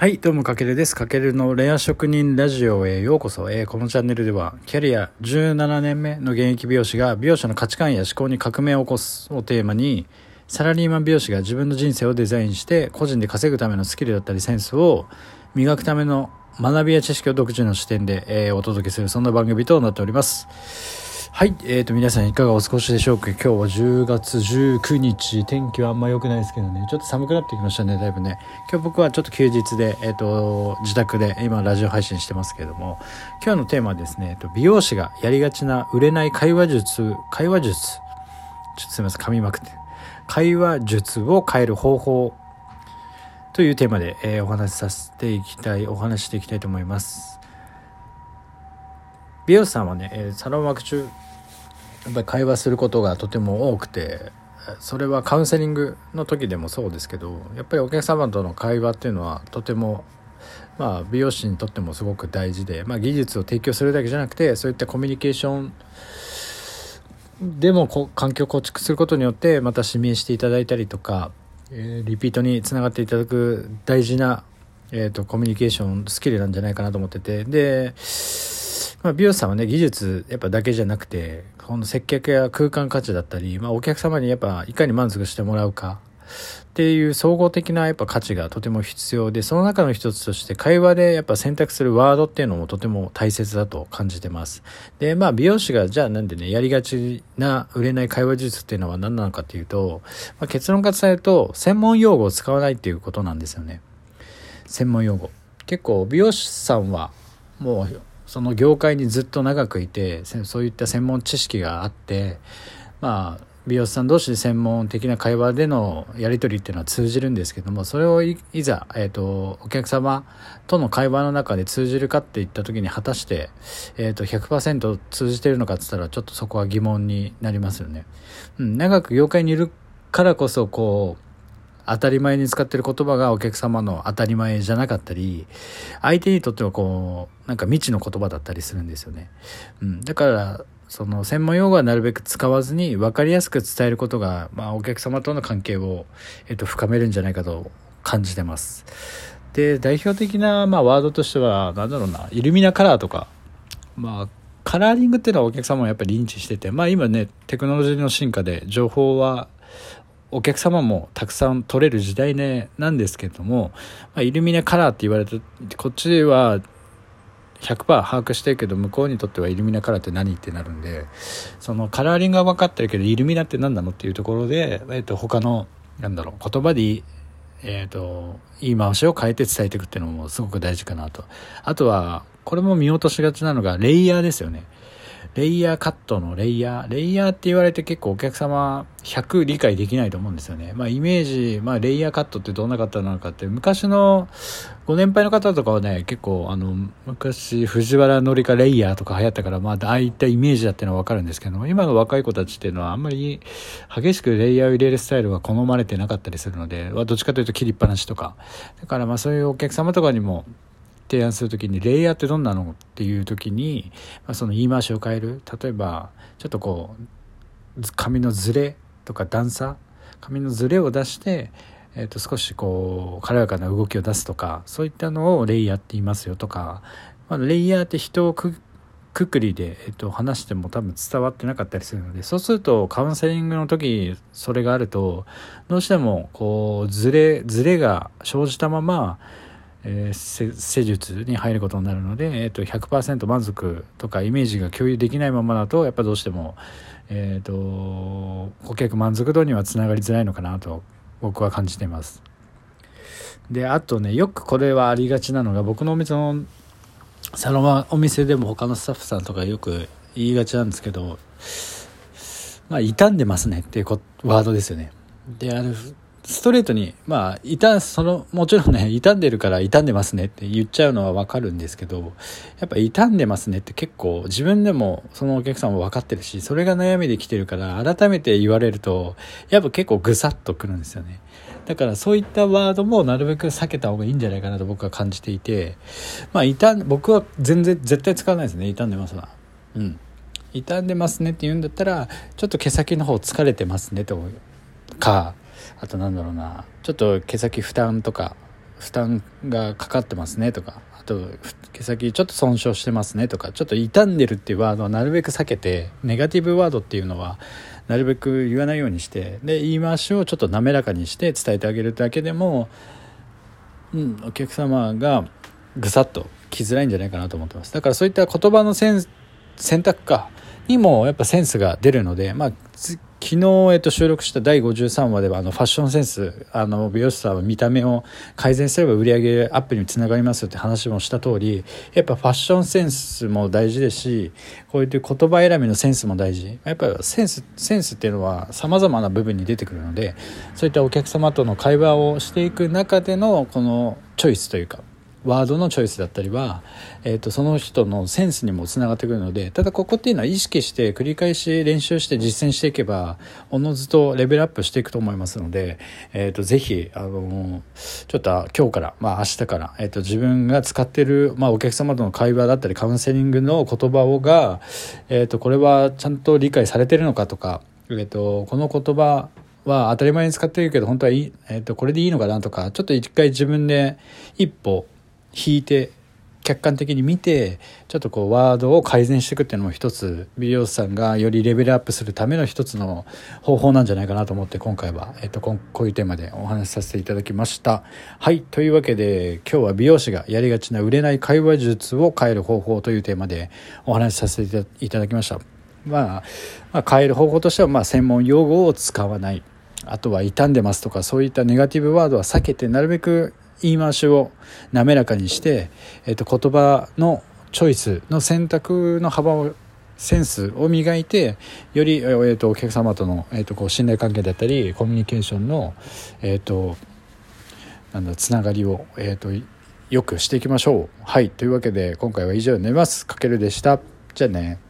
はい、どうも、かけるです。かけるのレア職人ラジオへようこそ。えー、このチャンネルでは、キャリア17年目の現役美容師が美容師の価値観や思考に革命を起こすをテーマに、サラリーマン美容師が自分の人生をデザインして、個人で稼ぐためのスキルだったりセンスを磨くための学びや知識を独自の視点で、えー、お届けする、そんな番組となっております。はい。え、ー、と、皆さんいかがお過ごしでしょうか？今日は10月19日。天気はあんま良くないですけどね。ちょっと寒くなってきましたね、だいぶね。今日僕はちょっと休日で、え、ー、と、自宅で今ラジオ配信してますけれども、今日のテーマはですね、えっと、美容師がやりがちな売れない会話術、会話術。ちょっとすみません、噛みまくって。会話術を変える方法というテーマで、えー、お話しさせていきたい、お話していきたいと思います。美容師さんはね、えサロンワーク中やっぱり会話することがとても多くてそれはカウンセリングの時でもそうですけどやっぱりお客様との会話っていうのはとてもまあ美容師にとってもすごく大事で、まあ、技術を提供するだけじゃなくてそういったコミュニケーションでもこ環境を構築することによってまた指名していただいたりとか、えー、リピートにつながっていただく大事な、えーとコミュニケーションスキルなんじゃないかなと思ってて。でまあ、美容師さんはね技術やっぱだけじゃなくてこの接客や空間価値だったり、まあ、お客様にやっぱいかに満足してもらうかっていう総合的なやっぱ価値がとても必要でその中の一つとして会話でやっぱ選択するワードっていうのもとても大切だと感じてます。でまあ美容師がじゃあなんでねやりがちな売れない会話術っていうのは何なのかっていうと、まあ、結論から伝えると専門用語を使わないっていうことなんですよね。専門用語。結構美容師さんはもうその業界にずっと長くいてそういった専門知識があってまあ美容師さん同士で専門的な会話でのやり取りっていうのは通じるんですけどもそれをいざ、えーと、お客様との会話の中で通じるかっていった時に果たして、えーと、100%通じてるのかっつったらちょっとそこは疑問になりますよね。うん、長く業界にいるからこそこう当たり前に使ってる言葉がお客様の当たり前じゃなかったり相手にとってはこうなんか未知の言葉だったりするんですよね。うん、だからその専門用語はなるべく使わずに分かりやすく伝えることが、まあ、お客様との関係を、えっと、深めるんじゃないかと感じてます。で代表的な、まあ、ワードとしては何だろうなイルミナカラーとかまあカラーリングっていうのはお客様もやっぱり認知しててまあ今ねテクノロジーの進化で情報はお客様もたくさん取れる時代ねなんですけども、まあ、イルミネカラーって言われてこっちは100%把握してるけど向こうにとってはイルミナカラーって何ってなるんでそのカラーリングは分かってるけどイルミナって何なのっていうところで、えー、と他のなんだろう言葉でえーと、言い回しを変えて伝えていくっていうのもすごく大事かなと。あとはこれも見落としがちなのがレイヤーですよね。レイヤーカットのレイヤー。レイヤーって言われて結構お客様100理解できないと思うんですよね。まあイメージ、まあレイヤーカットってどんな方なのかって、昔のご年配の方とかはね、結構あの、昔藤原紀香レイヤーとか流行ったから、まあああいったイメージだってのはわかるんですけども、今の若い子たちっていうのはあんまり激しくレイヤーを入れるスタイルが好まれてなかったりするので、どっちかというと切りっぱなしとか。だからまあそういうお客様とかにも、提案する時にレイヤーってどんなの？っていう時に、まあ、その言い回しを変える。例えばちょっとこう髪のズレとか段差？髪のズレを出して、えー、と少しこう軽やかな動きを出すとかそういったのをレイヤーって言いますよとか、まあ、レイヤーって人をくくくりで、えっと、話しても多分伝わってなかったりするのでそうするとカウンセリングの時それがあるとどうしてもこうズレズレが生じたままえー、施術に入ることになるので、えーと、100%満足とかイメージが共有できないままだとやっぱどうしても、えーと、顧客満足度にはつながりづらいのかなと僕は感じています。であとねよくこれはありがちなのが僕のお店のサロンはお店でも他のスタッフさんとかよく言いがちなんですけどまあ傷んでますねっていうワードですよね。であるストレートに、まあ、傷、その、もちろんね、傷んでるから傷んでますねって言っちゃうのはわかるんですけど、やっぱ傷んでますねって結構自分でもそのお客さんも分かってるし、それが悩みで来てるから改めて言われると、やっぱ結構ぐさっとくるんですよね。だからそういったワードもなるべく避けた方がいいんじゃないかなと僕は感じていて、まあ、傷ん、僕は全然絶対使わないですね、傷んでますわ。うん。傷んでますねって言うんだったら、ちょっと毛先の方疲れてますねとか、あとなんだろうなちょっと毛先負担とか負担がかかってますねとかあと毛先ちょっと損傷してますねとかちょっと傷んでるっていうワードはなるべく避けてネガティブワードっていうのはなるべく言わないようにしてで言い回しをちょっと滑らかにして伝えてあげるだけでも、うん、お客様がぐさっと来づらいんじゃないかなと思ってます。だからそういった言葉の選択かにもやっぱセンスが出るのでまあ昨日、えっと、収録した第53話ではあのファッションセンスあの美容師さんは見た目を改善すれば売り上げアップにつながりますって話もした通りやっぱファッションセンスも大事ですしこういう言葉選びのセンスも大事。やっぱセンスセンスっていうのはさまざまな部分に出てくるのでそういったお客様との会話をしていく中でのこのチョイスというかワードのチョイスだったりは、えーと、その人のセンスにもつながってくるのでただここっていうのは意識して繰り返し練習して実践していけばおのずとレベルアップしていくと思いますので、えーと、ぜひ、あのちょっと今日から、まあ、明日から、えーと、自分が使ってる、まあ、お客様との会話だったりカウンセリングの言葉をが、えー、とこれはちゃんと理解されてるのかとか、えー、とこの言葉は当たり前に使ってるけど本当はいい、えー、とこれでいいのかなとかちょっと一回自分で一歩引いて客観的に見てちょっとこうワードを改善していくっていうのも一つ美容師さんがよりレベルアップするための一つの方法なんじゃないかなと思って今回は、えっと、こういうテーマでお話しさせていただきました。はいというわけで今日は美容師がやりがちな売れない会話術を変える方法というテーマでお話しさせていただきました。まあ、まあ、変える方法としてはまあ専門用語を使わない。あとは傷んでますとかそういったネガティブワードは避けてなるべく言い回しを滑らかにして、えー、と言葉のチョイスの選択の幅をセンスを磨いてより、えー、とお客様との、えー、とこう信頼関係だったりコミュニケーションの、えー、となんだつながりを、えー、とよくしていきましょう。はいというわけで今回は以上になります。かけるでした。じゃあね。